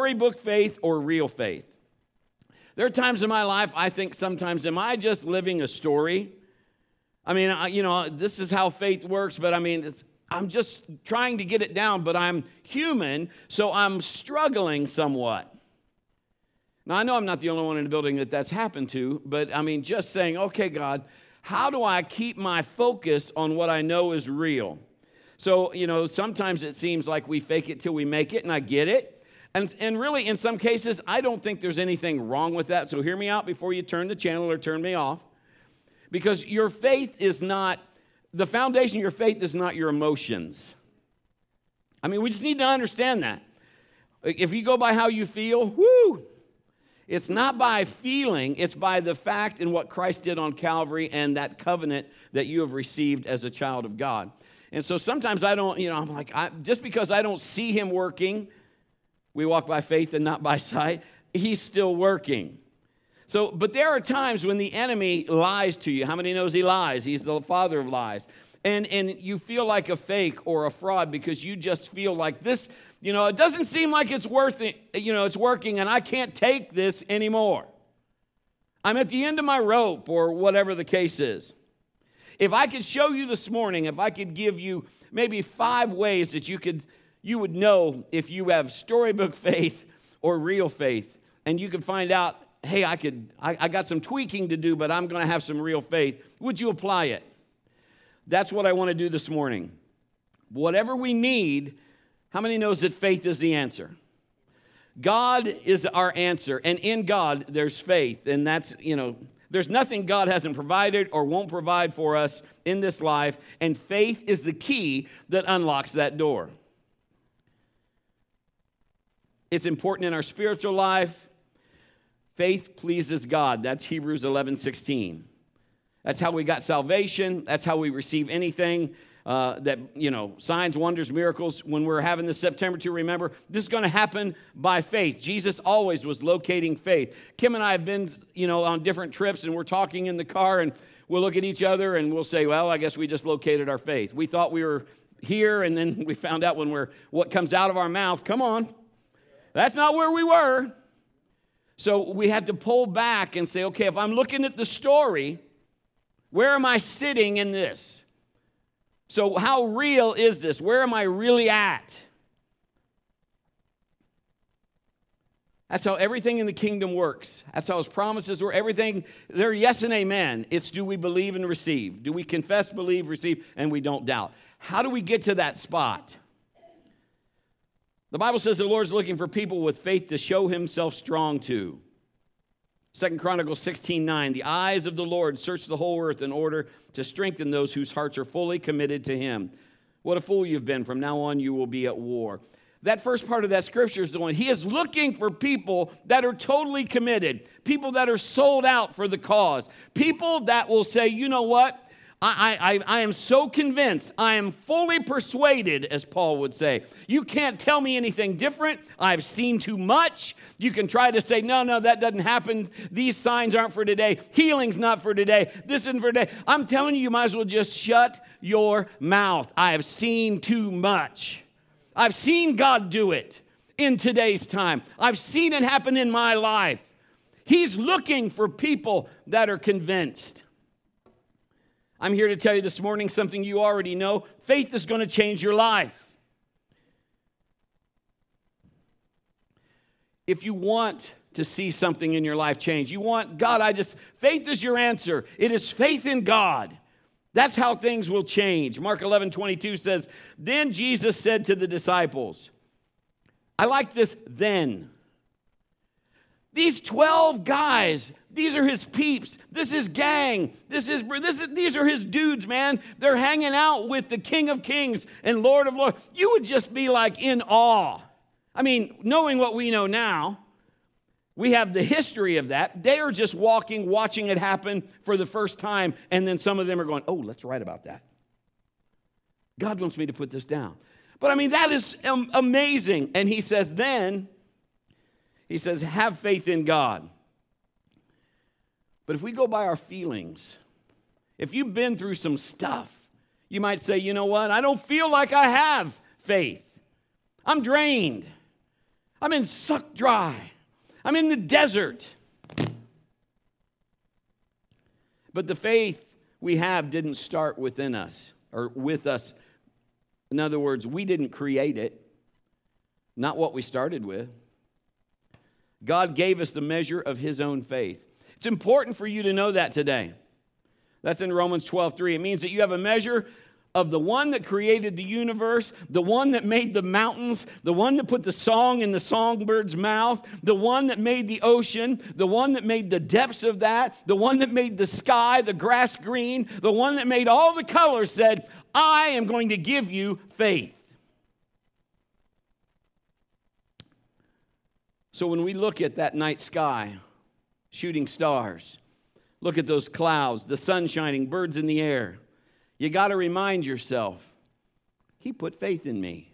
storybook faith or real faith? There are times in my life I think sometimes, am I just living a story? I mean, I, you know, this is how faith works, but I mean, I'm just trying to get it down, but I'm human, so I'm struggling somewhat. Now, I know I'm not the only one in the building that that's happened to, but I mean, just saying, okay, God, how do I keep my focus on what I know is real? So, you know, sometimes it seems like we fake it till we make it, and I get it. And, and really, in some cases, I don't think there's anything wrong with that. So, hear me out before you turn the channel or turn me off. Because your faith is not, the foundation of your faith is not your emotions. I mean, we just need to understand that. If you go by how you feel, whoo, it's not by feeling, it's by the fact and what Christ did on Calvary and that covenant that you have received as a child of God. And so sometimes I don't, you know, I'm like, I, just because I don't see him working, we walk by faith and not by sight, he's still working. So, but there are times when the enemy lies to you. How many knows he lies? He's the father of lies. And, and you feel like a fake or a fraud because you just feel like this you know, it doesn't seem like it's worth it, you know, it's working and I can't take this anymore. I'm at the end of my rope or whatever the case is. If I could show you this morning, if I could give you maybe five ways that you could you would know if you have storybook faith or real faith, and you could find out, hey, I could I, I got some tweaking to do, but I'm gonna have some real faith. Would you apply it? That's what I want to do this morning. Whatever we need how many knows that faith is the answer? God is our answer, and in God there's faith, and that's, you know, there's nothing God hasn't provided or won't provide for us in this life, and faith is the key that unlocks that door. It's important in our spiritual life. Faith pleases God. That's Hebrews 11 16. That's how we got salvation. That's how we receive anything uh, that, you know, signs, wonders, miracles, when we're having this September to remember, this is going to happen by faith. Jesus always was locating faith. Kim and I have been, you know, on different trips and we're talking in the car and we'll look at each other and we'll say, well, I guess we just located our faith. We thought we were here and then we found out when we're, what comes out of our mouth, come on, that's not where we were. So we had to pull back and say, okay, if I'm looking at the story, where am I sitting in this? So, how real is this? Where am I really at? That's how everything in the kingdom works. That's how his promises work. Everything, they're yes and amen. It's do we believe and receive? Do we confess, believe, receive, and we don't doubt? How do we get to that spot? The Bible says the Lord's looking for people with faith to show himself strong to. Second Chronicles 16 9. The eyes of the Lord search the whole earth in order to strengthen those whose hearts are fully committed to him. What a fool you've been. From now on, you will be at war. That first part of that scripture is the one. He is looking for people that are totally committed, people that are sold out for the cause, people that will say, you know what? I, I, I am so convinced, I am fully persuaded, as Paul would say. You can't tell me anything different. I've seen too much. You can try to say, no, no, that doesn't happen. These signs aren't for today. Healing's not for today. This isn't for today. I'm telling you, you might as well just shut your mouth. I have seen too much. I've seen God do it in today's time, I've seen it happen in my life. He's looking for people that are convinced. I'm here to tell you this morning something you already know faith is going to change your life. If you want to see something in your life change, you want God, I just, faith is your answer. It is faith in God. That's how things will change. Mark 11, 22 says, Then Jesus said to the disciples, I like this then. These 12 guys, these are his peeps. This is gang. This is, this is these are his dudes, man. They're hanging out with the King of Kings and Lord of Lords. You would just be like in awe. I mean, knowing what we know now, we have the history of that. They are just walking, watching it happen for the first time, and then some of them are going, "Oh, let's write about that." God wants me to put this down. But I mean, that is amazing. And he says, then, he says, have faith in God. But if we go by our feelings, if you've been through some stuff, you might say, you know what? I don't feel like I have faith. I'm drained. I'm in sucked dry. I'm in the desert. But the faith we have didn't start within us or with us. In other words, we didn't create it, not what we started with. God gave us the measure of his own faith. It's important for you to know that today. That's in Romans 12, 3. It means that you have a measure of the one that created the universe, the one that made the mountains, the one that put the song in the songbird's mouth, the one that made the ocean, the one that made the depths of that, the one that made the sky, the grass green, the one that made all the colors said, I am going to give you faith. So when we look at that night sky, shooting stars, look at those clouds, the sun shining, birds in the air, you got to remind yourself, He put faith in me.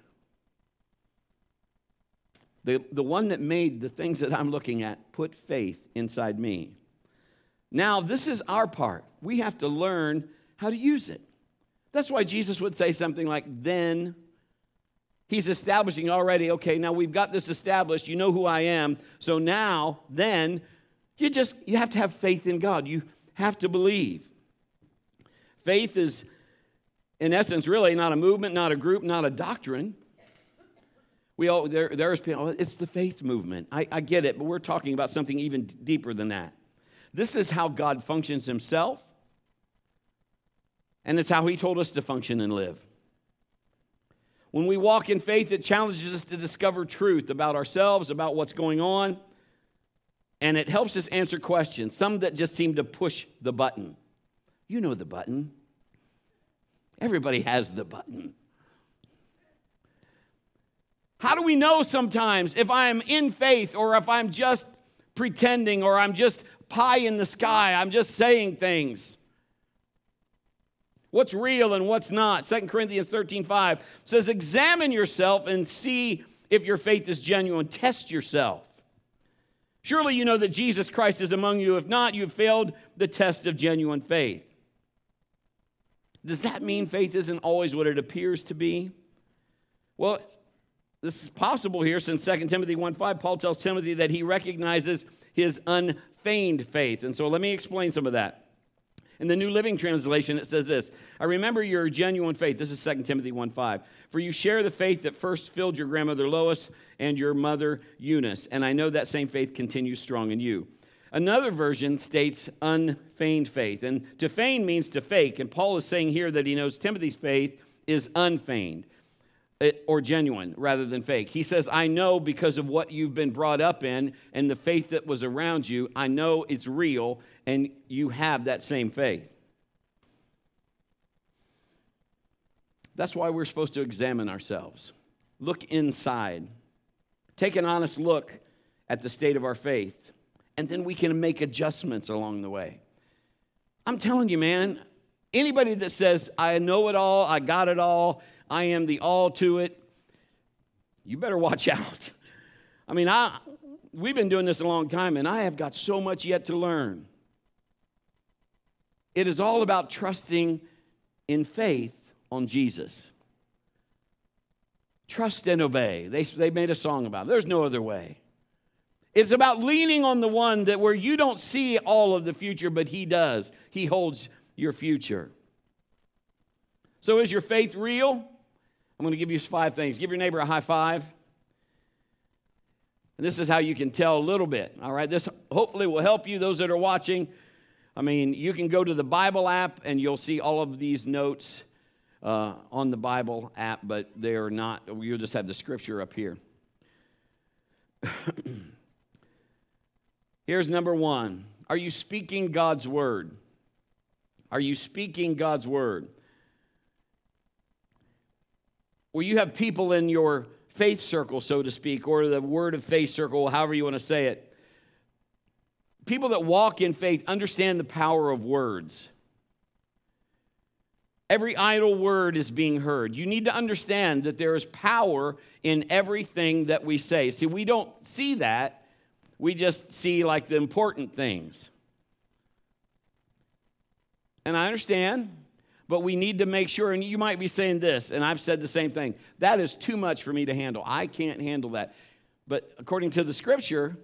The, the one that made the things that I'm looking at put faith inside me. Now, this is our part. We have to learn how to use it. That's why Jesus would say something like, then. He's establishing already, okay, now we've got this established. You know who I am. So now, then, you just you have to have faith in God. You have to believe. Faith is in essence, really not a movement, not a group, not a doctrine. We all, there, there's people, it's the faith movement. I, I get it, but we're talking about something even deeper than that. This is how God functions himself, and it's how he told us to function and live. When we walk in faith, it challenges us to discover truth about ourselves, about what's going on, and it helps us answer questions, some that just seem to push the button. You know the button. Everybody has the button. How do we know sometimes if I'm in faith or if I'm just pretending or I'm just pie in the sky, I'm just saying things? What's real and what's not? 2 Corinthians 13 5 says, Examine yourself and see if your faith is genuine. Test yourself. Surely you know that Jesus Christ is among you. If not, you've failed the test of genuine faith. Does that mean faith isn't always what it appears to be? Well, this is possible here since 2 Timothy 1:5 Paul tells Timothy that he recognizes his unfeigned faith. And so let me explain some of that. In the New Living Translation, it says this I remember your genuine faith. This is 2 Timothy 1:5. For you share the faith that first filled your grandmother Lois and your mother Eunice, and I know that same faith continues strong in you. Another version states unfeigned faith. And to feign means to fake. And Paul is saying here that he knows Timothy's faith is unfeigned eh, or genuine rather than fake. He says, I know because of what you've been brought up in and the faith that was around you, I know it's real and you have that same faith. That's why we're supposed to examine ourselves. Look inside. Take an honest look at the state of our faith and then we can make adjustments along the way. I'm telling you, man, anybody that says, I know it all, I got it all, I am the all to it, you better watch out. I mean, I, we've been doing this a long time, and I have got so much yet to learn. It is all about trusting in faith on Jesus. Trust and obey. They, they made a song about it. There's no other way. It's about leaning on the one that where you don't see all of the future, but he does. He holds your future. So is your faith real? I'm going to give you five things. Give your neighbor a high five. And this is how you can tell a little bit. All right, this hopefully will help you, those that are watching. I mean, you can go to the Bible app and you'll see all of these notes uh, on the Bible app, but they are not, you'll just have the scripture up here. Here's number one Are you speaking God's word? Are you speaking God's word? Well, you have people in your faith circle, so to speak, or the word of faith circle, however you want to say it. People that walk in faith understand the power of words. Every idle word is being heard. You need to understand that there is power in everything that we say. See, we don't see that we just see like the important things. And I understand, but we need to make sure, and you might be saying this, and I've said the same thing that is too much for me to handle. I can't handle that. But according to the scripture,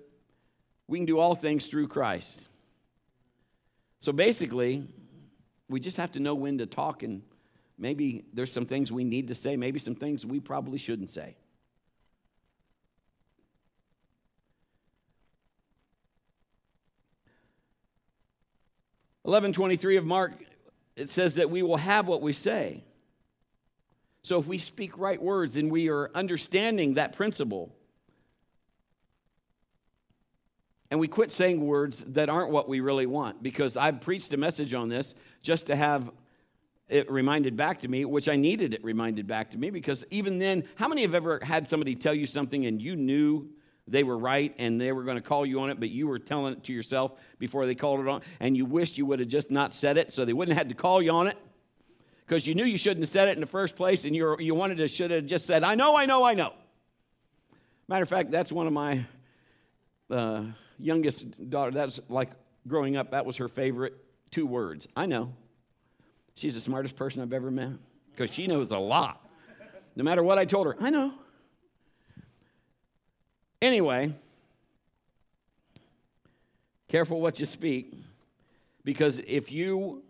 we can do all things through Christ. So basically, we just have to know when to talk, and maybe there's some things we need to say, maybe some things we probably shouldn't say. Eleven twenty-three of Mark, it says that we will have what we say. So if we speak right words, then we are understanding that principle. And we quit saying words that aren't what we really want because I've preached a message on this just to have it reminded back to me, which I needed it reminded back to me because even then, how many have ever had somebody tell you something and you knew they were right and they were going to call you on it, but you were telling it to yourself before they called it on, and you wished you would have just not said it so they wouldn't have had to call you on it? because you knew you shouldn't have said it in the first place and you you wanted to should have just said, I know, I know, I know. Matter of fact, that's one of my uh, youngest daughter. That's like growing up, that was her favorite two words. I know. She's the smartest person I've ever met because she knows a lot. No matter what I told her, I know. Anyway, careful what you speak because if you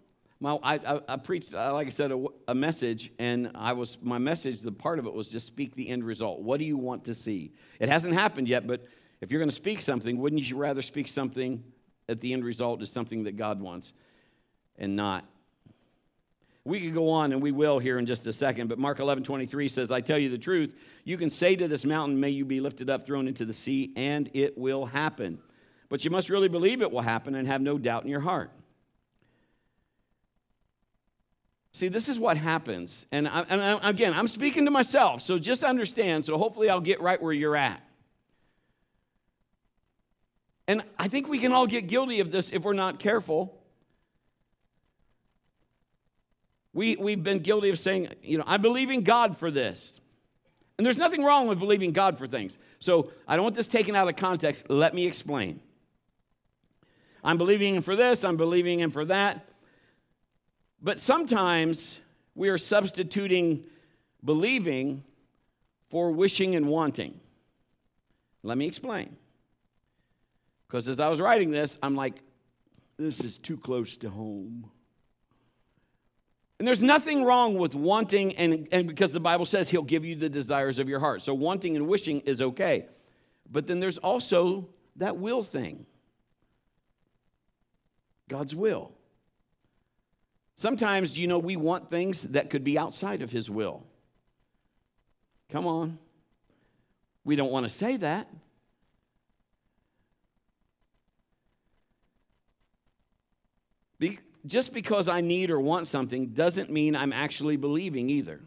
my, I, I, I preached, uh, like I said, a, a, message, and I was my message. The part of it was just speak the end result. What do you want to see? It hasn't happened yet, but if you're going to speak something, wouldn't you rather speak something at the end result is something that God wants, and not? We could go on, and we will here in just a second. But Mark 11, 23 says, "I tell you the truth. You can say to this mountain, May you be lifted up, thrown into the sea, and it will happen. But you must really believe it will happen, and have no doubt in your heart." See, this is what happens. And, I, and I, again, I'm speaking to myself, so just understand. So hopefully, I'll get right where you're at. And I think we can all get guilty of this if we're not careful. We, we've been guilty of saying, you know, I'm believing God for this. And there's nothing wrong with believing God for things. So I don't want this taken out of context. Let me explain. I'm believing Him for this, I'm believing Him for that. But sometimes we are substituting believing for wishing and wanting. Let me explain. Because as I was writing this, I'm like, this is too close to home. And there's nothing wrong with wanting, and, and because the Bible says He'll give you the desires of your heart. So wanting and wishing is okay. But then there's also that will thing God's will. Sometimes, you know, we want things that could be outside of His will. Come on. We don't want to say that. Be- just because I need or want something doesn't mean I'm actually believing either.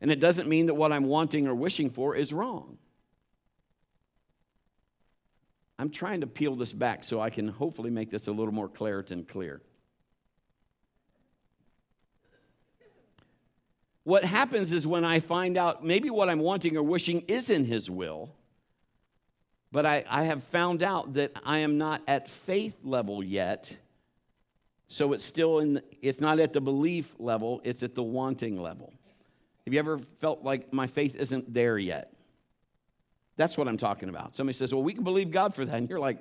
And it doesn't mean that what I'm wanting or wishing for is wrong. I'm trying to peel this back so I can hopefully make this a little more clear and clear. What happens is when I find out maybe what I'm wanting or wishing is in His will, but I, I have found out that I am not at faith level yet. So it's still in, it's not at the belief level, it's at the wanting level. Have you ever felt like my faith isn't there yet? That's what I'm talking about. Somebody says, Well, we can believe God for that. And you're like,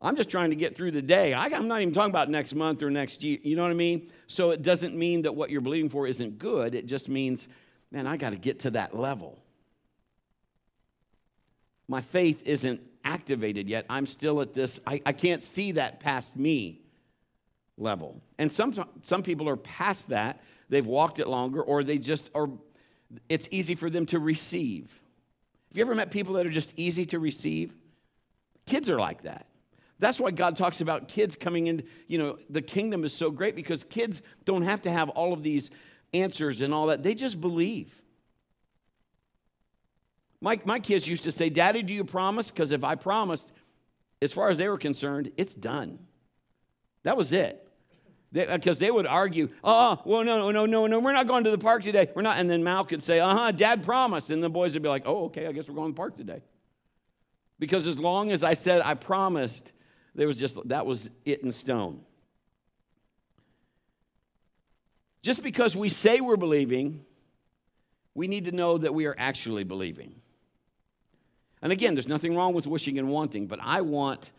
I'm just trying to get through the day. I, am not even talking about next month or next year. You know what I mean? So it doesn't mean that what you're believing for isn't good. It just means, man, I got to get to that level. My faith isn't activated yet. I'm still at this, I, I can't see that past me level. And some, some people are past that. They've walked it longer, or they just are, it's easy for them to receive. Have you ever met people that are just easy to receive? Kids are like that. That's why God talks about kids coming in. You know, the kingdom is so great because kids don't have to have all of these answers and all that. They just believe. My, my kids used to say, Daddy, do you promise? Because if I promised, as far as they were concerned, it's done. That was it because they, they, would argue, oh, well, no, no, no, no, no, we're not going to the park today. We're not. And then Mal could say, uh huh, dad promised. And the boys would be like, oh, okay, I guess we're going to the park today. Because as long as I said I promised, there was just, that was it in stone. Just because we say we're believing we need to know that we are actually believing. And again, there's nothing wrong with wishing and wanting, but I want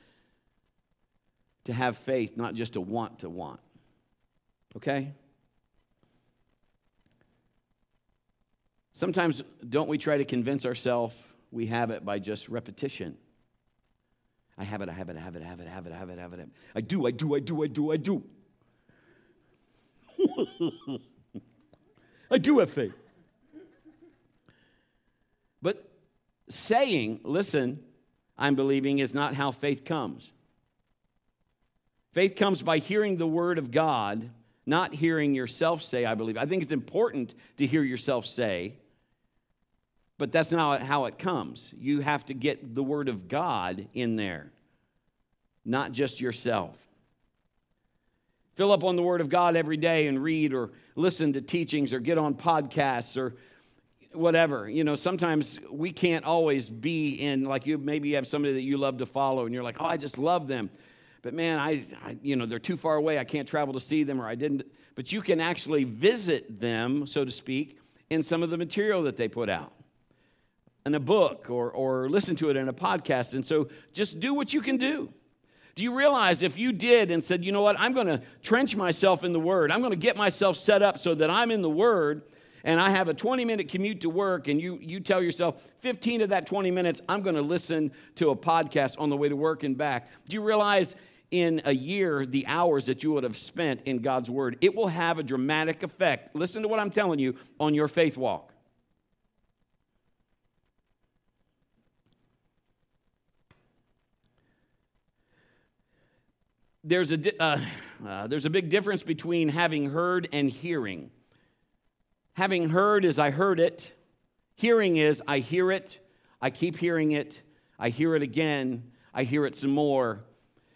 to have faith, not just a want to want. Okay? Sometimes, don't we try to convince ourselves we have it by just repetition? I have it, I have it, I have it, I have it, I have it, I have it, I have it. I do, I do, I do, I do, I do. I do have faith. But saying, listen, I'm believing, is not how faith comes. Faith comes by hearing the word of God, not hearing yourself say, I believe. I think it's important to hear yourself say, but that's not how it comes. You have to get the word of God in there, not just yourself. Fill up on the word of God every day and read or listen to teachings or get on podcasts or whatever. You know, sometimes we can't always be in, like you maybe you have somebody that you love to follow and you're like, oh, I just love them. But man, I, I, you know, they're too far away. I can't travel to see them or I didn't. But you can actually visit them, so to speak, in some of the material that they put out in a book or, or listen to it in a podcast. And so just do what you can do. Do you realize if you did and said, you know what, I'm going to trench myself in the Word, I'm going to get myself set up so that I'm in the Word, and I have a 20 minute commute to work, and you, you tell yourself, 15 of that 20 minutes, I'm going to listen to a podcast on the way to work and back. Do you realize in a year the hours that you would have spent in God's Word? It will have a dramatic effect. Listen to what I'm telling you on your faith walk. There's a, uh, uh, there's a big difference between having heard and hearing. Having heard is I heard it. Hearing is I hear it. I keep hearing it. I hear it again. I hear it some more.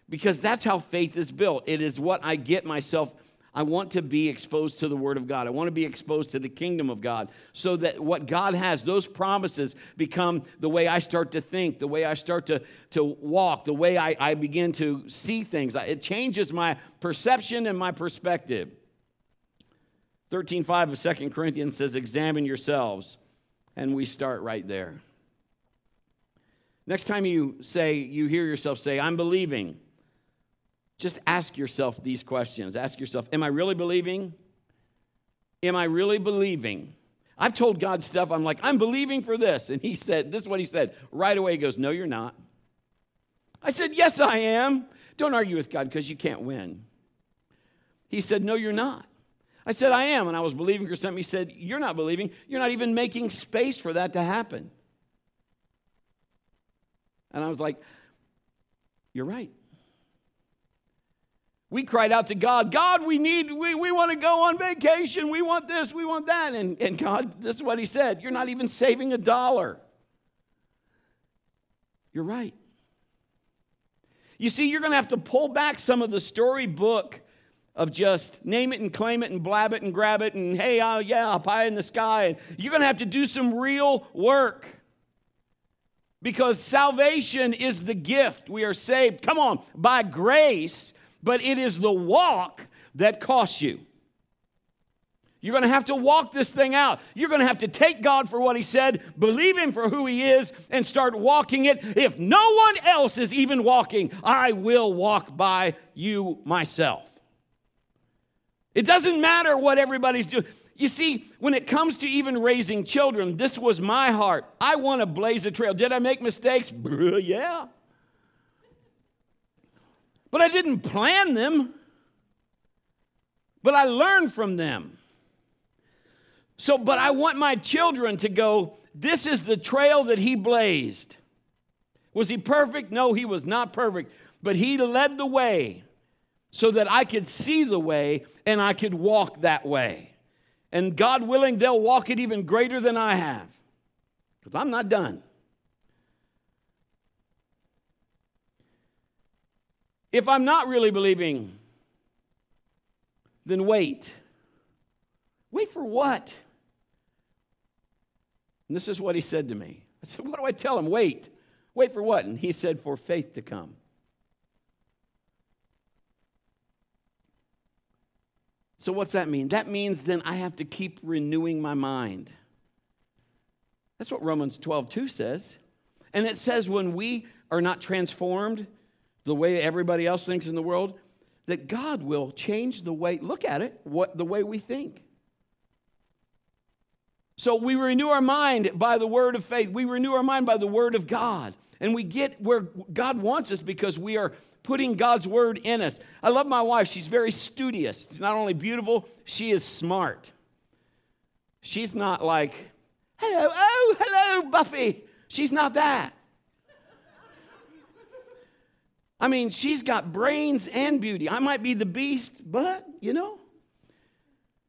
Because that's how faith is built. It is what I get myself. I want to be exposed to the Word of God. I want to be exposed to the kingdom of God so that what God has, those promises, become the way I start to think, the way I start to, to walk, the way I, I begin to see things. It changes my perception and my perspective. 13.5 of Second Corinthians says, Examine yourselves. And we start right there. Next time you say, you hear yourself say, I'm believing, just ask yourself these questions. Ask yourself, Am I really believing? Am I really believing? I've told God stuff, I'm like, I'm believing for this. And He said, This is what He said. Right away, He goes, No, you're not. I said, Yes, I am. Don't argue with God because you can't win. He said, No, you're not. I said, I am. And I was believing for something. He said, You're not believing. You're not even making space for that to happen. And I was like, You're right. We cried out to God, God, we need, we, we want to go on vacation. We want this, we want that. And, and God, this is what He said You're not even saving a dollar. You're right. You see, you're going to have to pull back some of the storybook of just name it and claim it and blab it and grab it and hey, uh, yeah, pie in the sky. And you're going to have to do some real work because salvation is the gift. We are saved, come on, by grace, but it is the walk that costs you. You're going to have to walk this thing out. You're going to have to take God for what He said, believe Him for who He is, and start walking it. If no one else is even walking, I will walk by you myself. It doesn't matter what everybody's doing. You see, when it comes to even raising children, this was my heart. I want to blaze a trail. Did I make mistakes? yeah. But I didn't plan them, but I learned from them. So, but I want my children to go, this is the trail that he blazed. Was he perfect? No, he was not perfect, but he led the way so that I could see the way and I could walk that way. And God willing, they'll walk it even greater than I have because I'm not done. If I'm not really believing, then wait. Wait for what? And this is what he said to me. I said, What do I tell him? Wait. Wait for what? And he said, For faith to come. So, what's that mean? That means then I have to keep renewing my mind. That's what Romans 12, 2 says. And it says when we are not transformed the way everybody else thinks in the world, that God will change the way, look at it, what the way we think. So we renew our mind by the word of faith. We renew our mind by the word of God. And we get where God wants us because we are putting God's word in us. I love my wife. She's very studious. It's not only beautiful, she is smart. She's not like, hello, oh, hello, Buffy. She's not that. I mean, she's got brains and beauty. I might be the beast, but, you know.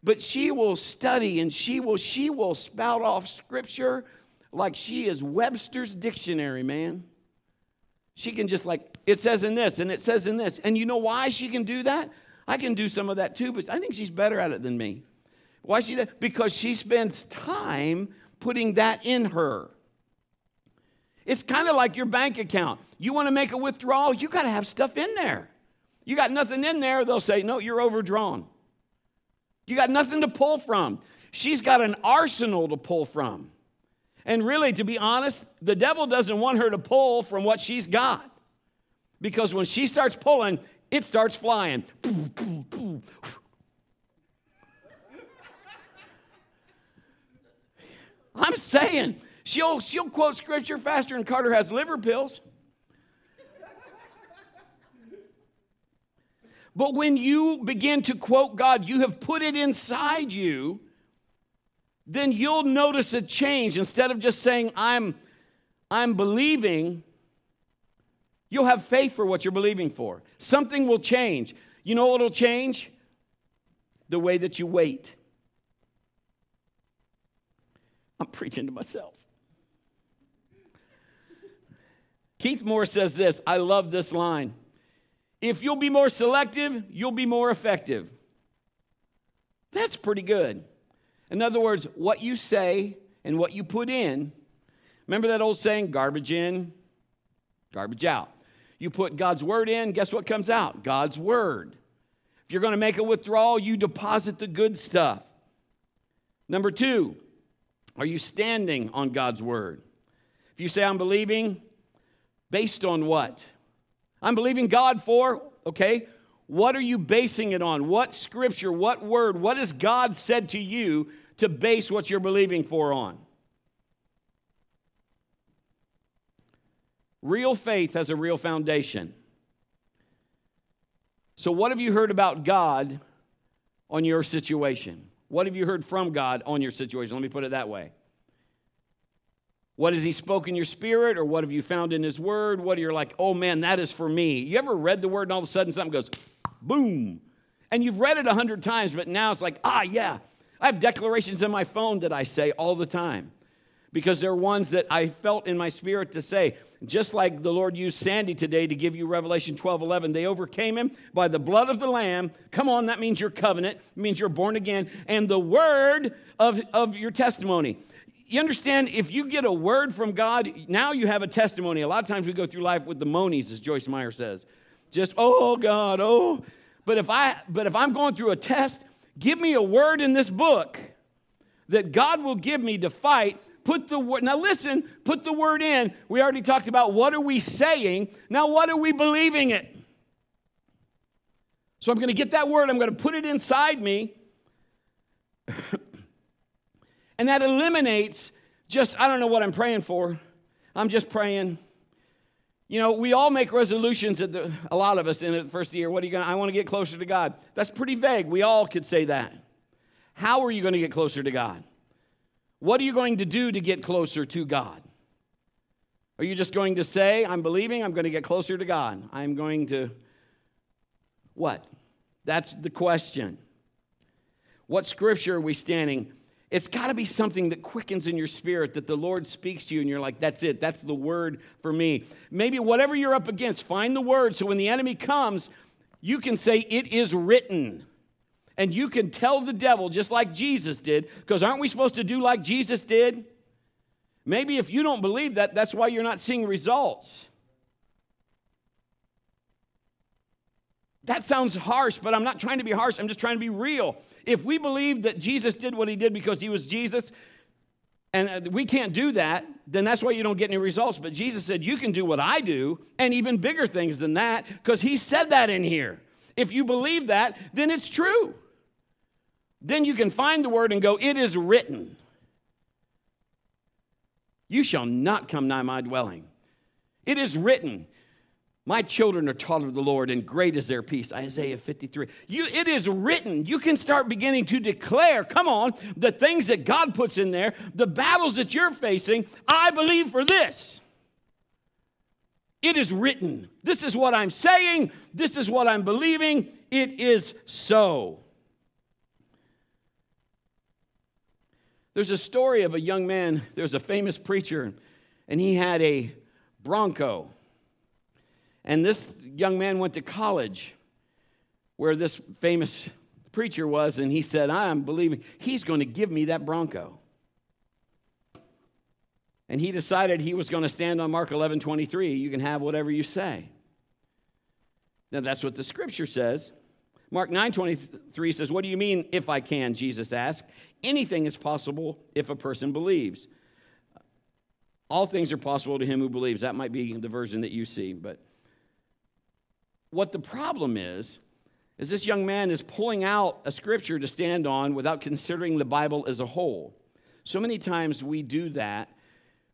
But she will study and she will she will spout off scripture like she is Webster's dictionary, man. She can just like it says in this and it says in this. And you know why she can do that? I can do some of that too, but I think she's better at it than me. Why she does? because she spends time putting that in her. It's kind of like your bank account. You want to make a withdrawal, you got to have stuff in there. You got nothing in there, they'll say, No, you're overdrawn. You got nothing to pull from. She's got an arsenal to pull from. And really, to be honest, the devil doesn't want her to pull from what she's got. Because when she starts pulling, it starts flying. I'm saying, She'll, she'll quote scripture faster than Carter has liver pills. But when you begin to quote God, you have put it inside you, then you'll notice a change. Instead of just saying, I'm, I'm believing, you'll have faith for what you're believing for. Something will change. You know what will change? The way that you wait. I'm preaching to myself. Keith Moore says this I love this line. If you'll be more selective, you'll be more effective. That's pretty good. In other words, what you say and what you put in, remember that old saying, garbage in, garbage out. You put God's word in, guess what comes out? God's word. If you're going to make a withdrawal, you deposit the good stuff. Number two, are you standing on God's word? If you say, I'm believing, Based on what? I'm believing God for, okay? What are you basing it on? What scripture, what word, what has God said to you to base what you're believing for on? Real faith has a real foundation. So, what have you heard about God on your situation? What have you heard from God on your situation? Let me put it that way. What has he spoken your spirit, or what have you found in his word? What are you like, oh man, that is for me? You ever read the word and all of a sudden something goes boom? And you've read it a hundred times, but now it's like, ah, yeah. I have declarations in my phone that I say all the time because they're ones that I felt in my spirit to say. Just like the Lord used Sandy today to give you Revelation 12 11. They overcame him by the blood of the Lamb. Come on, that means your covenant, means you're born again, and the word of, of your testimony you understand if you get a word from God, now you have a testimony. A lot of times we go through life with the monies, as Joyce Meyer says. Just, oh God, oh. But if I but if I'm going through a test, give me a word in this book that God will give me to fight. Put the word now listen, put the word in. We already talked about what are we saying. Now what are we believing it? So I'm going to get that word, I'm going to put it inside me. And that eliminates just, I don't know what I'm praying for. I'm just praying. You know, we all make resolutions at the, a lot of us in the first year. What are you going to, I want to get closer to God. That's pretty vague. We all could say that. How are you going to get closer to God? What are you going to do to get closer to God? Are you just going to say, I'm believing, I'm going to get closer to God? I'm going to what? That's the question. What scripture are we standing? It's got to be something that quickens in your spirit that the Lord speaks to you and you're like, that's it. That's the word for me. Maybe whatever you're up against, find the word so when the enemy comes, you can say, It is written. And you can tell the devil, just like Jesus did, because aren't we supposed to do like Jesus did? Maybe if you don't believe that, that's why you're not seeing results. That sounds harsh, but I'm not trying to be harsh. I'm just trying to be real. If we believe that Jesus did what he did because he was Jesus, and uh, we can't do that, then that's why you don't get any results. But Jesus said, You can do what I do and even bigger things than that because He said that in here. If you believe that, then it's true. Then you can find the word and go, It is written. You shall not come nigh my dwelling. It is written. My children are taught of the Lord, and great is their peace. Isaiah 53. You, it is written. You can start beginning to declare, come on, the things that God puts in there, the battles that you're facing. I believe for this. It is written. This is what I'm saying. This is what I'm believing. It is so. There's a story of a young man, there's a famous preacher, and he had a Bronco. And this young man went to college where this famous preacher was, and he said, I'm believing he's going to give me that Bronco. And he decided he was going to stand on Mark 11 23. You can have whatever you say. Now, that's what the scripture says. Mark 9 23 says, What do you mean, if I can? Jesus asked. Anything is possible if a person believes. All things are possible to him who believes. That might be the version that you see, but what the problem is, is this young man is pulling out a scripture to stand on without considering the Bible as a whole. So many times we do that.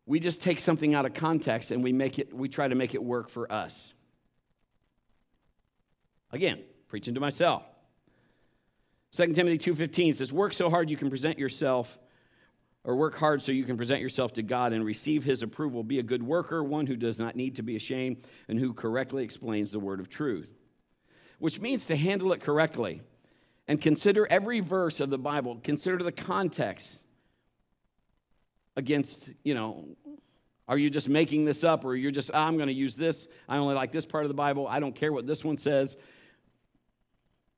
We just take something out of context and we make it we try to make it work for us. Again, preaching to myself. 2 Timothy 2:15 says, "Work so hard you can present yourself or work hard so you can present yourself to God and receive his approval. Be a good worker, one who does not need to be ashamed and who correctly explains the word of truth. Which means to handle it correctly and consider every verse of the Bible, consider the context against, you know, are you just making this up or you're just, oh, I'm going to use this. I only like this part of the Bible. I don't care what this one says.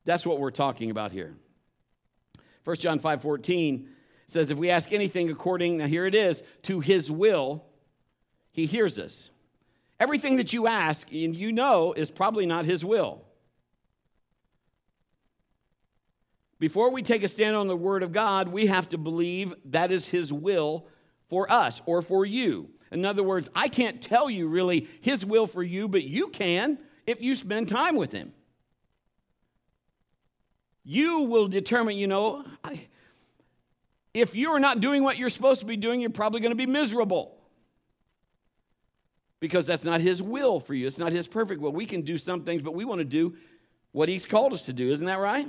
That's what we're talking about here. 1 John 5 14 says, if we ask anything according, now here it is, to his will, he hears us. Everything that you ask, and you know, is probably not his will. Before we take a stand on the word of God, we have to believe that is his will for us or for you. In other words, I can't tell you really his will for you, but you can if you spend time with him. You will determine, you know, I, if you're not doing what you're supposed to be doing, you're probably going to be miserable. Because that's not His will for you. It's not His perfect will. We can do some things, but we want to do what He's called us to do. Isn't that right?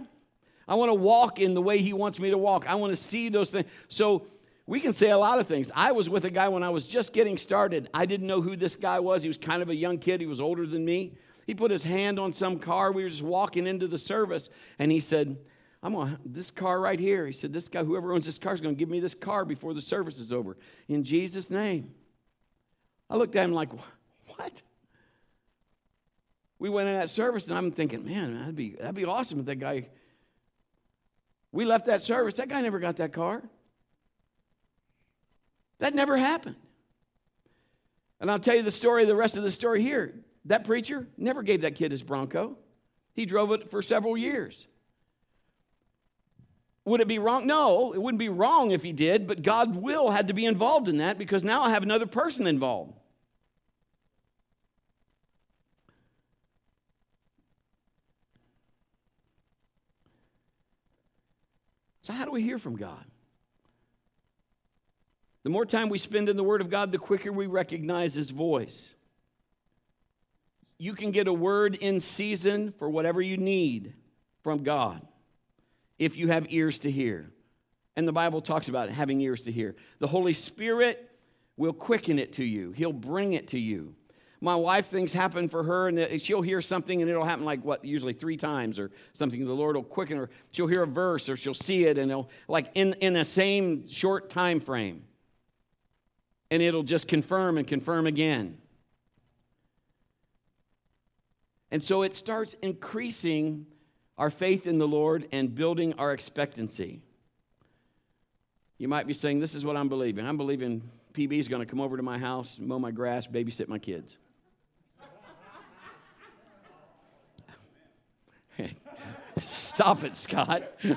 I want to walk in the way He wants me to walk. I want to see those things. So we can say a lot of things. I was with a guy when I was just getting started. I didn't know who this guy was. He was kind of a young kid, he was older than me. He put his hand on some car. We were just walking into the service, and he said, I'm going this car right here. He said, This guy, whoever owns this car, is going to give me this car before the service is over. In Jesus' name. I looked at him like, What? We went in that service, and I'm thinking, Man, that'd be, that'd be awesome if that guy. We left that service. That guy never got that car. That never happened. And I'll tell you the story, the rest of the story here. That preacher never gave that kid his Bronco, he drove it for several years. Would it be wrong? No, it wouldn't be wrong if he did, but God will had to be involved in that because now I have another person involved. So, how do we hear from God? The more time we spend in the Word of God, the quicker we recognize His voice. You can get a word in season for whatever you need from God if you have ears to hear. And the Bible talks about having ears to hear. The Holy Spirit will quicken it to you, He'll bring it to you. My wife, things happen for her, and she'll hear something, and it'll happen like what, usually three times or something. The Lord will quicken her. She'll hear a verse, or she'll see it, and it'll, like in, in the same short time frame. And it'll just confirm and confirm again. And so it starts increasing our faith in the Lord and building our expectancy. You might be saying, This is what I'm believing. I'm believing PB is going to come over to my house, mow my grass, babysit my kids. Stop it, Scott.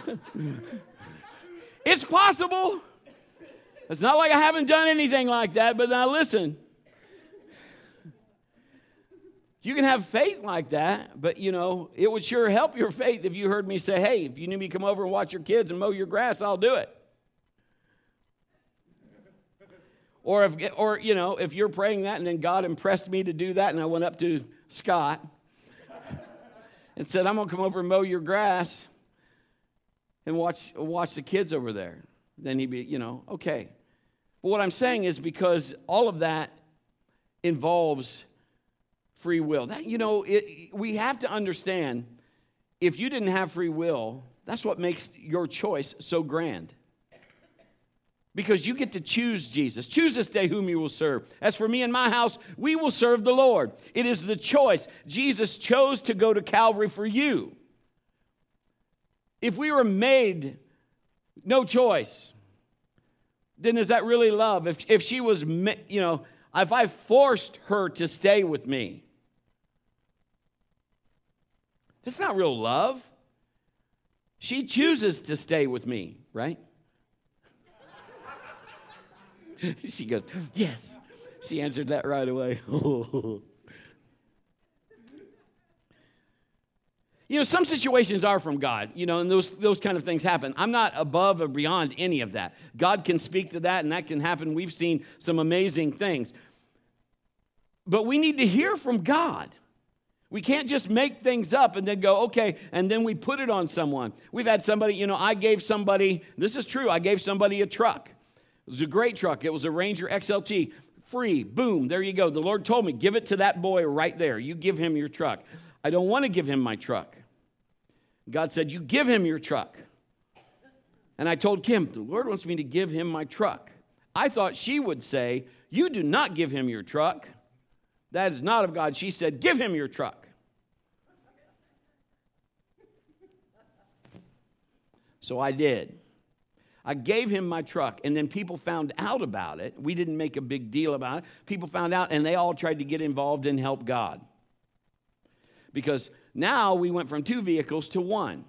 it's possible. It's not like I haven't done anything like that, but now listen. You can have faith like that, but you know, it would sure help your faith if you heard me say, hey, if you need me to come over and watch your kids and mow your grass, I'll do it. Or if, or you know, if you're praying that and then God impressed me to do that, and I went up to Scott and said, I'm gonna come over and mow your grass and watch watch the kids over there, then he'd be, you know, okay. But what I'm saying is because all of that involves free will. That, you know, it, we have to understand if you didn't have free will, that's what makes your choice so grand. Because you get to choose Jesus. Choose this day whom you will serve. As for me and my house, we will serve the Lord. It is the choice. Jesus chose to go to Calvary for you. If we were made no choice, then is that really love? If, if she was, you know, if I forced her to stay with me, that's not real love. She chooses to stay with me, right? she goes, Yes. She answered that right away. you know, some situations are from God, you know, and those, those kind of things happen. I'm not above or beyond any of that. God can speak to that, and that can happen. We've seen some amazing things. But we need to hear from God. We can't just make things up and then go, okay, and then we put it on someone. We've had somebody, you know, I gave somebody, this is true, I gave somebody a truck. It was a great truck. It was a Ranger XLT, free, boom, there you go. The Lord told me, give it to that boy right there. You give him your truck. I don't want to give him my truck. God said, You give him your truck. And I told Kim, The Lord wants me to give him my truck. I thought she would say, You do not give him your truck. That is not of God. She said, Give him your truck. So I did. I gave him my truck, and then people found out about it. We didn't make a big deal about it. People found out, and they all tried to get involved and help God. Because now we went from two vehicles to one.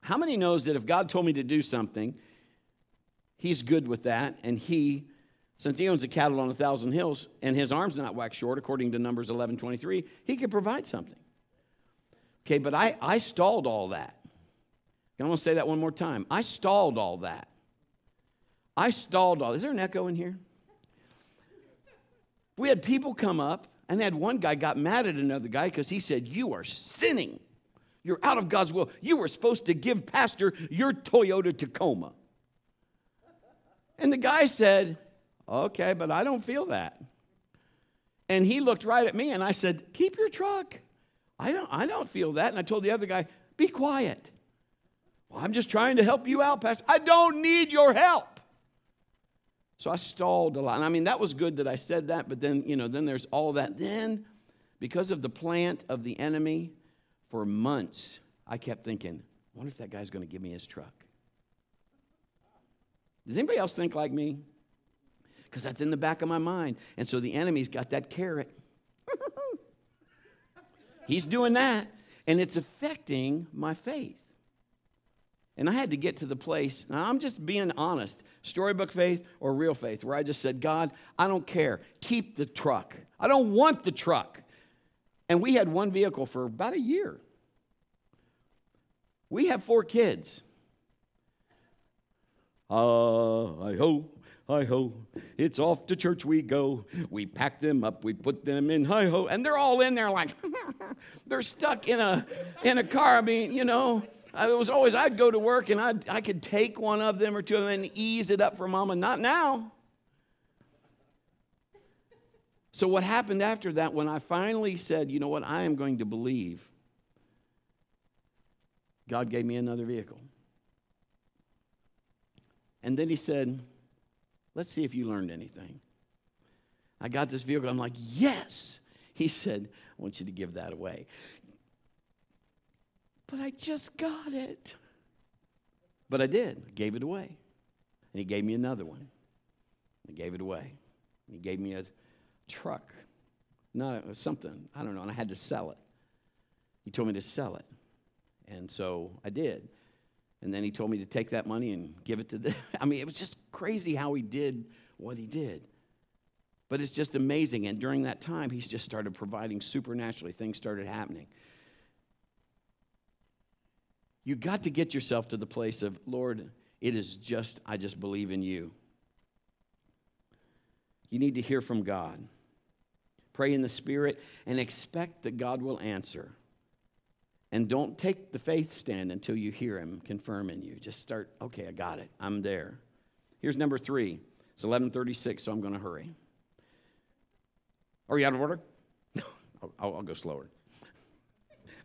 How many knows that if God told me to do something, he's good with that, and he since he owns the cattle on a thousand hills and his arm's not wax short, according to Numbers 11 23, he could provide something. Okay, but I, I stalled all that. I want to say that one more time. I stalled all that. I stalled all. Is there an echo in here? We had people come up, and they had one guy got mad at another guy because he said, You are sinning. You're out of God's will. You were supposed to give Pastor your Toyota Tacoma. And the guy said, Okay, but I don't feel that. And he looked right at me and I said, Keep your truck. I don't, I don't feel that. And I told the other guy, Be quiet. Well, I'm just trying to help you out, Pastor. I don't need your help. So I stalled a lot. And I mean, that was good that I said that, but then, you know, then there's all that. Then, because of the plant of the enemy, for months, I kept thinking, I wonder if that guy's going to give me his truck. Does anybody else think like me? Because that's in the back of my mind. And so the enemy's got that carrot. He's doing that, and it's affecting my faith. And I had to get to the place, now I'm just being honest, storybook faith or real faith, where I just said, God, I don't care. Keep the truck. I don't want the truck. And we had one vehicle for about a year. We have four kids. Uh, I hope hi ho, it's off to church we go. We pack them up, we put them in hi ho, and they're all in there like they're stuck in a in a car. I mean, you know, it was always I'd go to work and I I could take one of them or two of them and ease it up for mama. Not now. So what happened after that when I finally said, you know what, I am going to believe. God gave me another vehicle. And then he said, Let's see if you learned anything. I got this vehicle. I'm like, Yes. He said, I want you to give that away. But I just got it. But I did. I gave it away. And he gave me another one. I gave it away. And he gave me a truck. No, something. I don't know. And I had to sell it. He told me to sell it. And so I did. And then he told me to take that money and give it to the. I mean, it was just crazy how he did what he did. But it's just amazing. And during that time, he's just started providing supernaturally. Things started happening. You got to get yourself to the place of, Lord, it is just, I just believe in you. You need to hear from God. Pray in the Spirit and expect that God will answer. And don't take the faith stand until you hear Him confirm in you. Just start, okay, I got it. I'm there. Here's number three. It's 1136, so I'm going to hurry. Are you out of order? I'll, I'll go slower.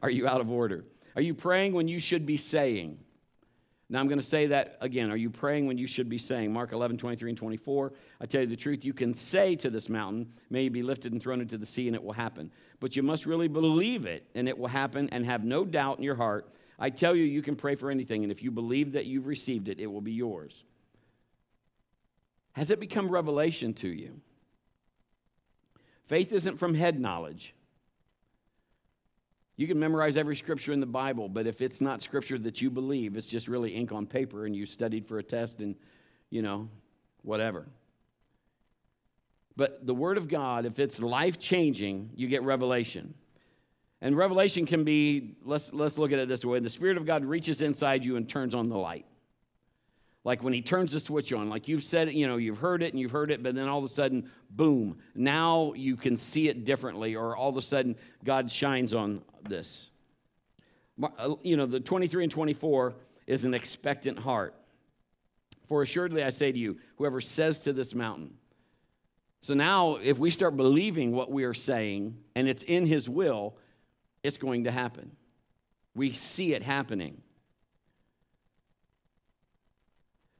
Are you out of order? Are you praying when you should be saying? Now I'm going to say that again. Are you praying when you should be saying? Mark 11, 23 and 24. I tell you the truth, you can say to this mountain, May you be lifted and thrown into the sea, and it will happen. But you must really believe it, and it will happen, and have no doubt in your heart. I tell you, you can pray for anything, and if you believe that you've received it, it will be yours. Has it become revelation to you? Faith isn't from head knowledge. You can memorize every scripture in the Bible, but if it's not scripture that you believe, it's just really ink on paper and you studied for a test and, you know, whatever. But the Word of God, if it's life changing, you get revelation. And revelation can be, let's, let's look at it this way the Spirit of God reaches inside you and turns on the light. Like when he turns the switch on, like you've said it, you know, you've heard it and you've heard it, but then all of a sudden, boom, now you can see it differently, or all of a sudden, God shines on this. Uh, you know, the 23 and 24 is an expectant heart. For assuredly I say to you, whoever says to this mountain. So now, if we start believing what we are saying and it's in his will, it's going to happen. We see it happening.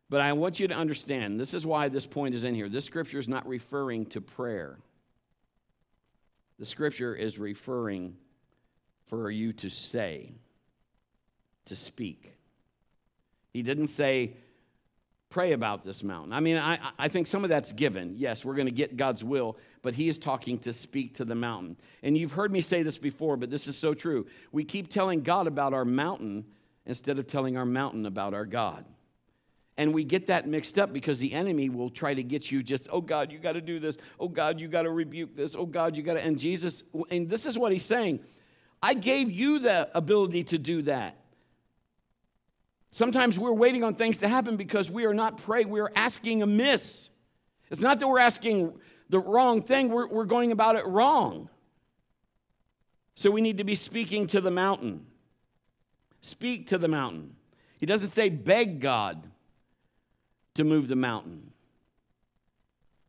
But I want you to understand this is why this point is in here. This scripture is not referring to prayer, the scripture is referring for you to say, to speak. He didn't say, pray about this mountain. I mean, I, I think some of that's given. Yes, we're going to get God's will, but He is talking to speak to the mountain. And you've heard me say this before, but this is so true. We keep telling God about our mountain instead of telling our mountain about our God. And we get that mixed up because the enemy will try to get you just, oh God, you got to do this. Oh God, you got to rebuke this. Oh God, you got to. And Jesus, and this is what he's saying I gave you the ability to do that. Sometimes we're waiting on things to happen because we are not praying, we're asking amiss. It's not that we're asking the wrong thing, we're, we're going about it wrong. So we need to be speaking to the mountain. Speak to the mountain. He doesn't say beg God to move the mountain.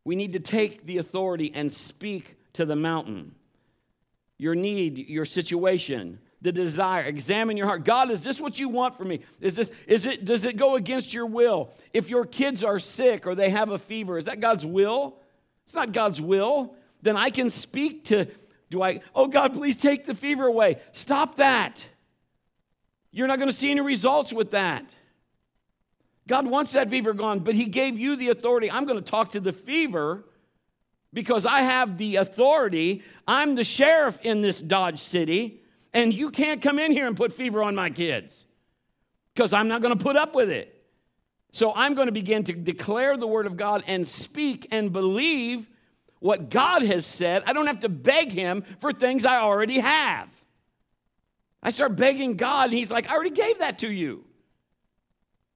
We need to take the authority and speak to the mountain. Your need, your situation, the desire. Examine your heart. God, is this what you want for me? Is this is it does it go against your will? If your kids are sick or they have a fever, is that God's will? It's not God's will. Then I can speak to do I Oh God, please take the fever away. Stop that. You're not going to see any results with that. God wants that fever gone, but He gave you the authority. I'm going to talk to the fever because I have the authority. I'm the sheriff in this Dodge City, and you can't come in here and put fever on my kids because I'm not going to put up with it. So I'm going to begin to declare the word of God and speak and believe what God has said. I don't have to beg Him for things I already have. I start begging God, and He's like, I already gave that to you.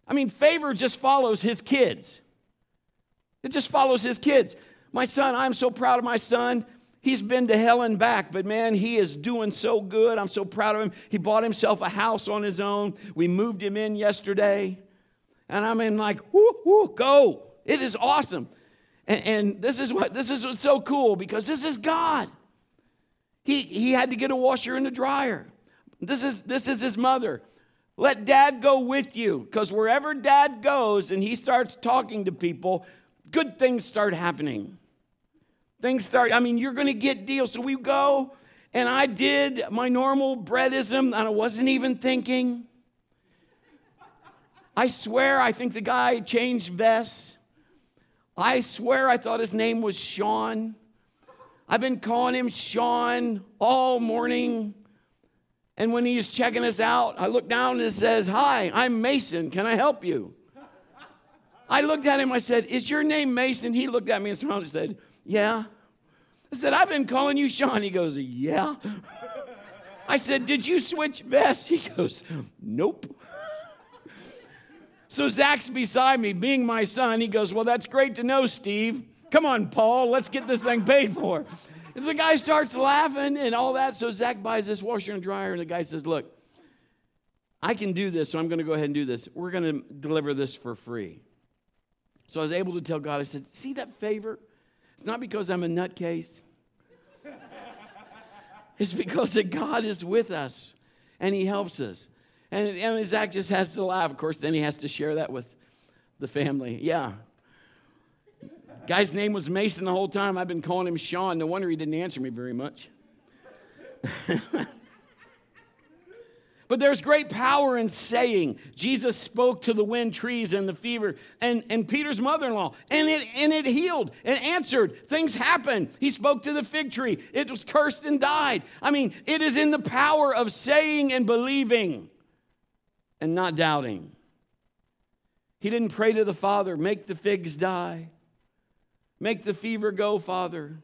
I mean, favor just follows his kids. It just follows his kids. My son, I'm so proud of my son. He's been to hell and back, but man, he is doing so good. I'm so proud of him. He bought himself a house on his own. We moved him in yesterday. And I'm in like, whoo, whoo, go. It is awesome. And, and this is what this is what's so cool because this is God. He, he had to get a washer and a dryer. This is, this is his mother. Let dad go with you because wherever dad goes and he starts talking to people, good things start happening. Things start, I mean, you're going to get deals. So we go, and I did my normal breadism, and I wasn't even thinking. I swear, I think the guy changed vests. I swear, I thought his name was Sean. I've been calling him Sean all morning. And when he's checking us out, I look down and it says, Hi, I'm Mason. Can I help you? I looked at him. I said, Is your name Mason? He looked at me and smiled and said, Yeah. I said, I've been calling you Sean. He goes, Yeah. I said, Did you switch vests? He goes, Nope. So Zach's beside me, being my son. He goes, Well, that's great to know, Steve. Come on, Paul, let's get this thing paid for. And the guy starts laughing and all that. So Zach buys this washer and dryer, and the guy says, Look, I can do this, so I'm going to go ahead and do this. We're going to deliver this for free. So I was able to tell God, I said, See that favor? It's not because I'm a nutcase. it's because that God is with us and He helps us. And, and Zach just has to laugh. Of course, then he has to share that with the family. Yeah. Guy's name was Mason the whole time. I've been calling him Sean. No wonder he didn't answer me very much. But there's great power in saying. Jesus spoke to the wind, trees, and the fever, and, and Peter's mother in law, and it, and it healed and answered. Things happened. He spoke to the fig tree, it was cursed and died. I mean, it is in the power of saying and believing and not doubting. He didn't pray to the Father, make the figs die, make the fever go, Father.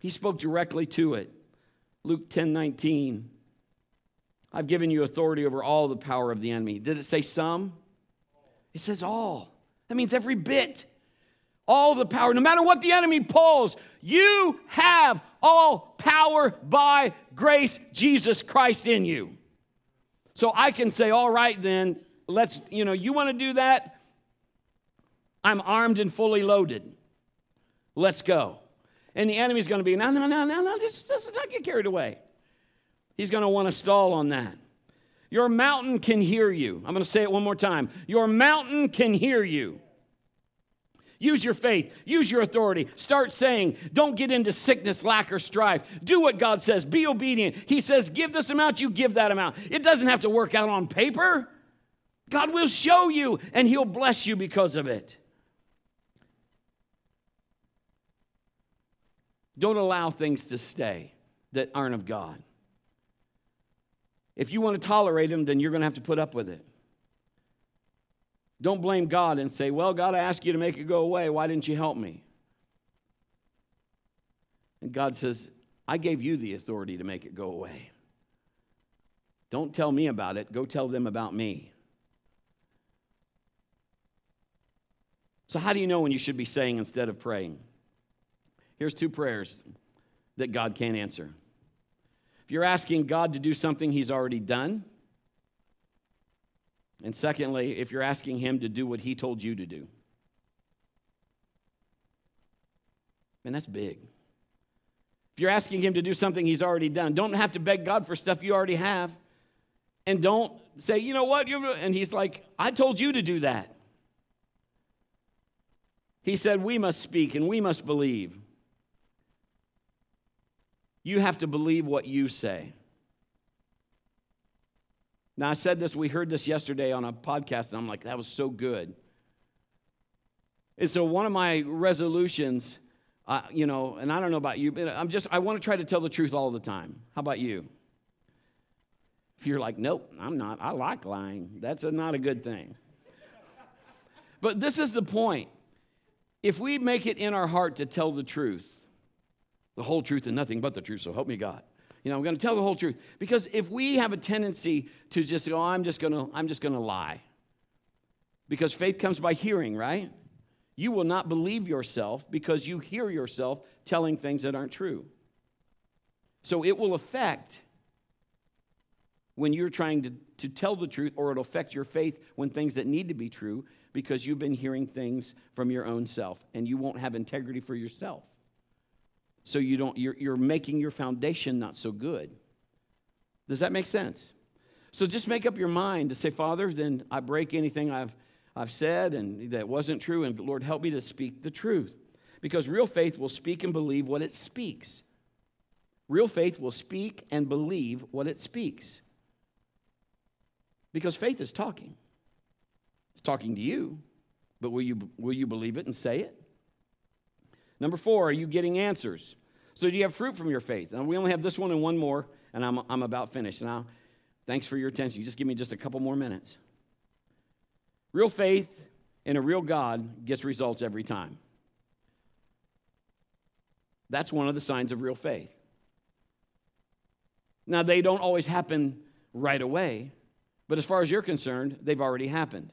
He spoke directly to it. Luke 10 19. I've given you authority over all the power of the enemy. Did it say some? It says all. That means every bit. All the power, no matter what the enemy pulls, you have all power by grace, Jesus Christ in you. So I can say, all right, then, let's, you know, you want to do that? I'm armed and fully loaded. Let's go. And the enemy's going to be, no, no, no, no, no, this is not get carried away. He's going to want to stall on that. Your mountain can hear you. I'm going to say it one more time. Your mountain can hear you. Use your faith, use your authority. Start saying, don't get into sickness, lack, or strife. Do what God says, be obedient. He says, give this amount, you give that amount. It doesn't have to work out on paper. God will show you, and He'll bless you because of it. Don't allow things to stay that aren't of God. If you want to tolerate them, then you're going to have to put up with it. Don't blame God and say, Well, God, I asked you to make it go away. Why didn't you help me? And God says, I gave you the authority to make it go away. Don't tell me about it. Go tell them about me. So, how do you know when you should be saying instead of praying? Here's two prayers that God can't answer. If you're asking God to do something He's already done, and secondly, if you're asking Him to do what He told you to do. And that's big. If you're asking Him to do something He's already done, don't have to beg God for stuff you already have. And don't say, you know what? And He's like, I told you to do that. He said, we must speak and we must believe. You have to believe what you say. Now, I said this, we heard this yesterday on a podcast, and I'm like, that was so good. And so, one of my resolutions, uh, you know, and I don't know about you, but I'm just, I want to try to tell the truth all the time. How about you? If you're like, nope, I'm not, I like lying, that's a, not a good thing. but this is the point. If we make it in our heart to tell the truth, the whole truth and nothing but the truth, so help me God. You know, I'm going to tell the whole truth. Because if we have a tendency to just go, I'm just going to, I'm just going to lie. Because faith comes by hearing, right? You will not believe yourself because you hear yourself telling things that aren't true. So it will affect when you're trying to, to tell the truth, or it'll affect your faith when things that need to be true because you've been hearing things from your own self and you won't have integrity for yourself so you don't you're, you're making your foundation not so good. Does that make sense? So just make up your mind to say father then i break anything i've i've said and that wasn't true and lord help me to speak the truth. Because real faith will speak and believe what it speaks. Real faith will speak and believe what it speaks. Because faith is talking. It's talking to you but will you will you believe it and say it? Number four, are you getting answers? So, do you have fruit from your faith? And we only have this one and one more, and I'm, I'm about finished. Now, thanks for your attention. Just give me just a couple more minutes. Real faith in a real God gets results every time. That's one of the signs of real faith. Now, they don't always happen right away, but as far as you're concerned, they've already happened.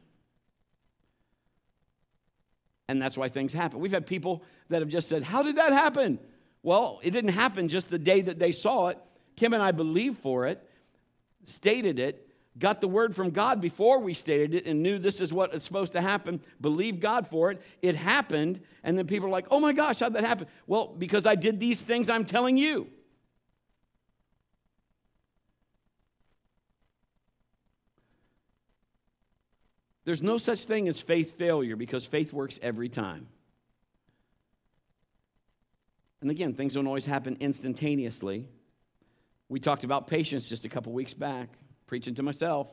And that's why things happen. We've had people that have just said, How did that happen? Well, it didn't happen just the day that they saw it. Kim and I believed for it, stated it, got the word from God before we stated it, and knew this is what is supposed to happen, believed God for it. It happened, and then people are like, Oh my gosh, how'd that happen? Well, because I did these things I'm telling you. There's no such thing as faith failure because faith works every time. And again, things don't always happen instantaneously. We talked about patience just a couple weeks back, preaching to myself.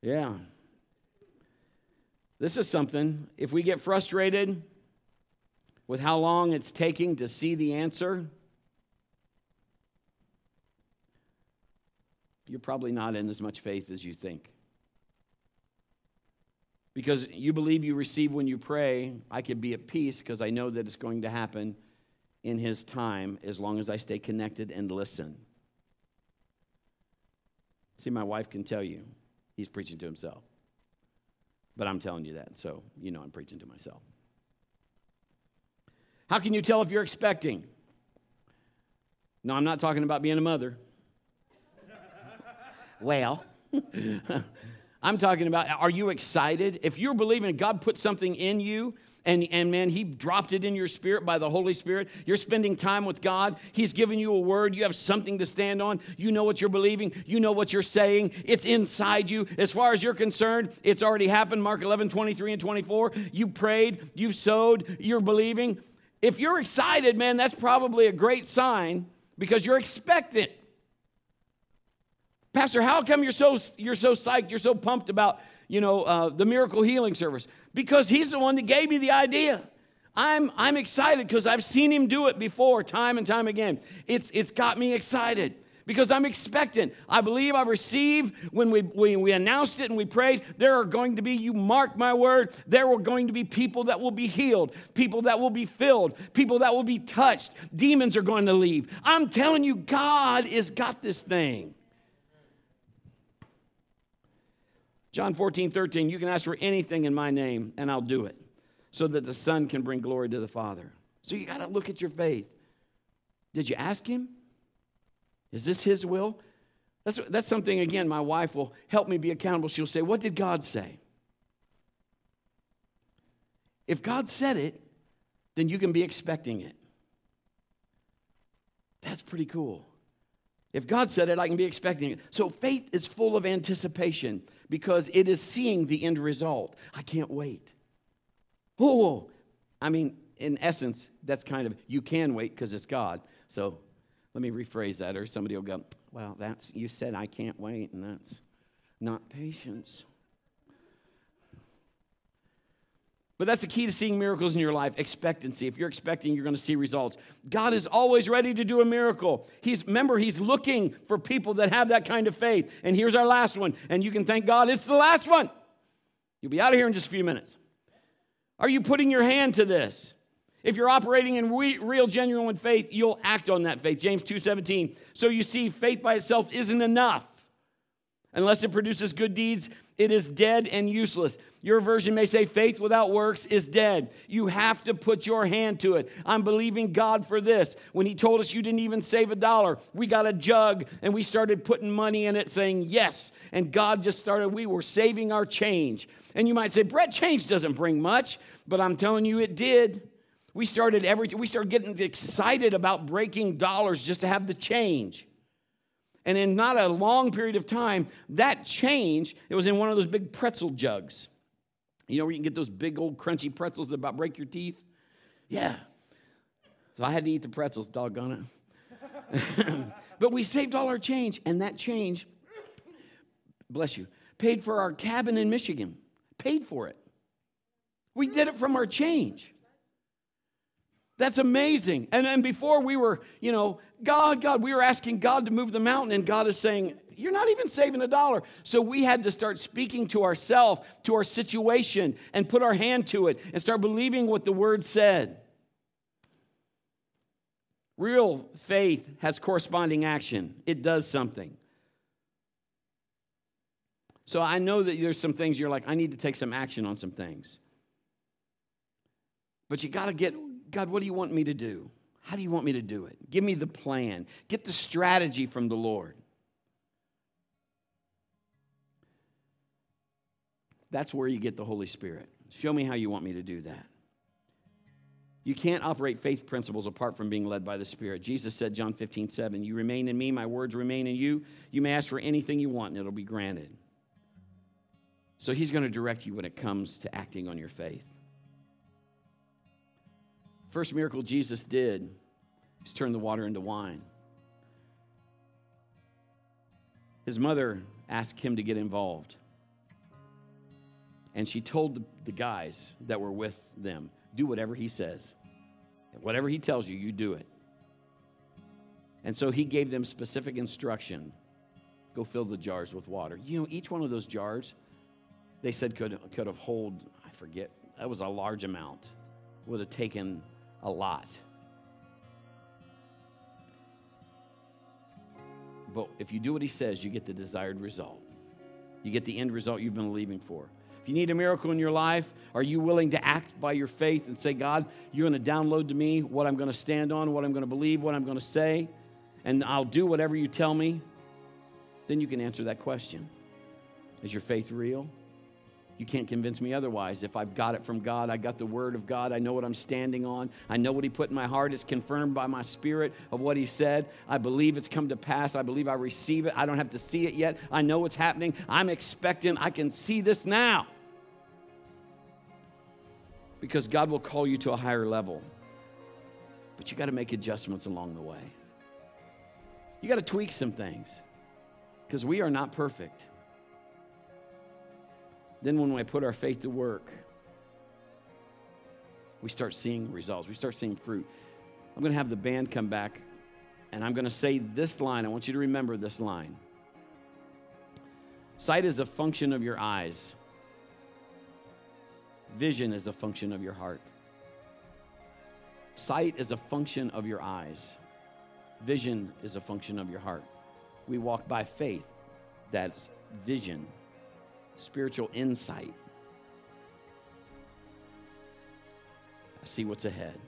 Yeah. This is something, if we get frustrated with how long it's taking to see the answer, you're probably not in as much faith as you think because you believe you receive when you pray, I can be at peace because I know that it's going to happen in His time as long as I stay connected and listen. See, my wife can tell you he's preaching to himself. But I'm telling you that, so you know I'm preaching to myself. How can you tell if you're expecting? No, I'm not talking about being a mother. well, I'm talking about are you excited? If you're believing God put something in you and, and man, He dropped it in your spirit by the Holy Spirit, you're spending time with God, He's given you a word, you have something to stand on, you know what you're believing, you know what you're saying, it's inside you. As far as you're concerned, it's already happened. Mark 11, 23 and 24. You prayed, you sowed, you're believing. If you're excited, man, that's probably a great sign because you're expectant. Pastor, how come you're so, you're so psyched, you're so pumped about, you know, uh, the miracle healing service? Because he's the one that gave me the idea. I'm, I'm excited because I've seen him do it before, time and time again. It's, it's got me excited because I'm expectant. I believe I receive when we, we announced it and we prayed, there are going to be, you mark my word, there are going to be people that will be healed, people that will be filled, people that will be touched. Demons are going to leave. I'm telling you, God has got this thing. John 14, 13, you can ask for anything in my name, and I'll do it, so that the Son can bring glory to the Father. So you got to look at your faith. Did you ask Him? Is this His will? That's, that's something, again, my wife will help me be accountable. She'll say, What did God say? If God said it, then you can be expecting it. That's pretty cool. If God said it, I can be expecting it. So faith is full of anticipation because it is seeing the end result. I can't wait. Oh, I mean, in essence, that's kind of, you can wait because it's God. So let me rephrase that, or somebody will go, well, that's, you said I can't wait, and that's not patience. But that's the key to seeing miracles in your life expectancy. If you're expecting, you're going to see results. God is always ready to do a miracle. He's remember he's looking for people that have that kind of faith. And here's our last one, and you can thank God it's the last one. You'll be out of here in just a few minutes. Are you putting your hand to this? If you're operating in real genuine faith, you'll act on that faith. James 2:17. So you see faith by itself isn't enough. Unless it produces good deeds, it is dead and useless. Your version may say, faith without works is dead. You have to put your hand to it. I'm believing God for this. When He told us you didn't even save a dollar, we got a jug and we started putting money in it saying yes. And God just started, we were saving our change. And you might say, Brett, change doesn't bring much, but I'm telling you it did. We started every, we started getting excited about breaking dollars just to have the change. And in not a long period of time, that change, it was in one of those big pretzel jugs. You know where you can get those big old crunchy pretzels that about break your teeth? Yeah. So I had to eat the pretzels, doggone it. but we saved all our change, and that change, bless you, paid for our cabin in Michigan. Paid for it. We did it from our change. That's amazing. And, and before we were, you know, God, God, we were asking God to move the mountain, and God is saying, You're not even saving a dollar. So we had to start speaking to ourselves, to our situation, and put our hand to it and start believing what the word said. Real faith has corresponding action, it does something. So I know that there's some things you're like, I need to take some action on some things. But you got to get, God, what do you want me to do? How do you want me to do it? Give me the plan. Get the strategy from the Lord. That's where you get the Holy Spirit. Show me how you want me to do that. You can't operate faith principles apart from being led by the Spirit. Jesus said, John 15, 7, You remain in me, my words remain in you. You may ask for anything you want, and it'll be granted. So he's going to direct you when it comes to acting on your faith. First miracle Jesus did is turn the water into wine. His mother asked him to get involved. And she told the guys that were with them, do whatever he says. Whatever he tells you, you do it. And so he gave them specific instruction go fill the jars with water. You know, each one of those jars, they said could, could have hold, I forget, that was a large amount, would have taken a lot. But if you do what he says, you get the desired result. You get the end result you've been believing for. If you need a miracle in your life, are you willing to act by your faith and say, God, you're going to download to me what I'm going to stand on, what I'm going to believe, what I'm going to say, and I'll do whatever you tell me? Then you can answer that question. Is your faith real? You can't convince me otherwise. If I've got it from God, I got the word of God, I know what I'm standing on, I know what He put in my heart, it's confirmed by my spirit of what He said. I believe it's come to pass. I believe I receive it. I don't have to see it yet. I know what's happening. I'm expecting. I can see this now. Because God will call you to a higher level. But you got to make adjustments along the way. You got to tweak some things because we are not perfect. Then, when we put our faith to work, we start seeing results. We start seeing fruit. I'm going to have the band come back, and I'm going to say this line. I want you to remember this line Sight is a function of your eyes, vision is a function of your heart. Sight is a function of your eyes, vision is a function of your heart. We walk by faith, that's vision spiritual insight. I see what's ahead.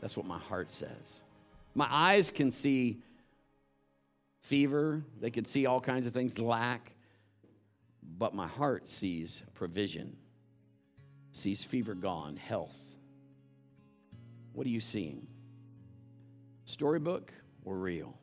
That's what my heart says. My eyes can see fever, they can see all kinds of things, lack, but my heart sees provision, sees fever gone, health. What are you seeing? Storybook or real?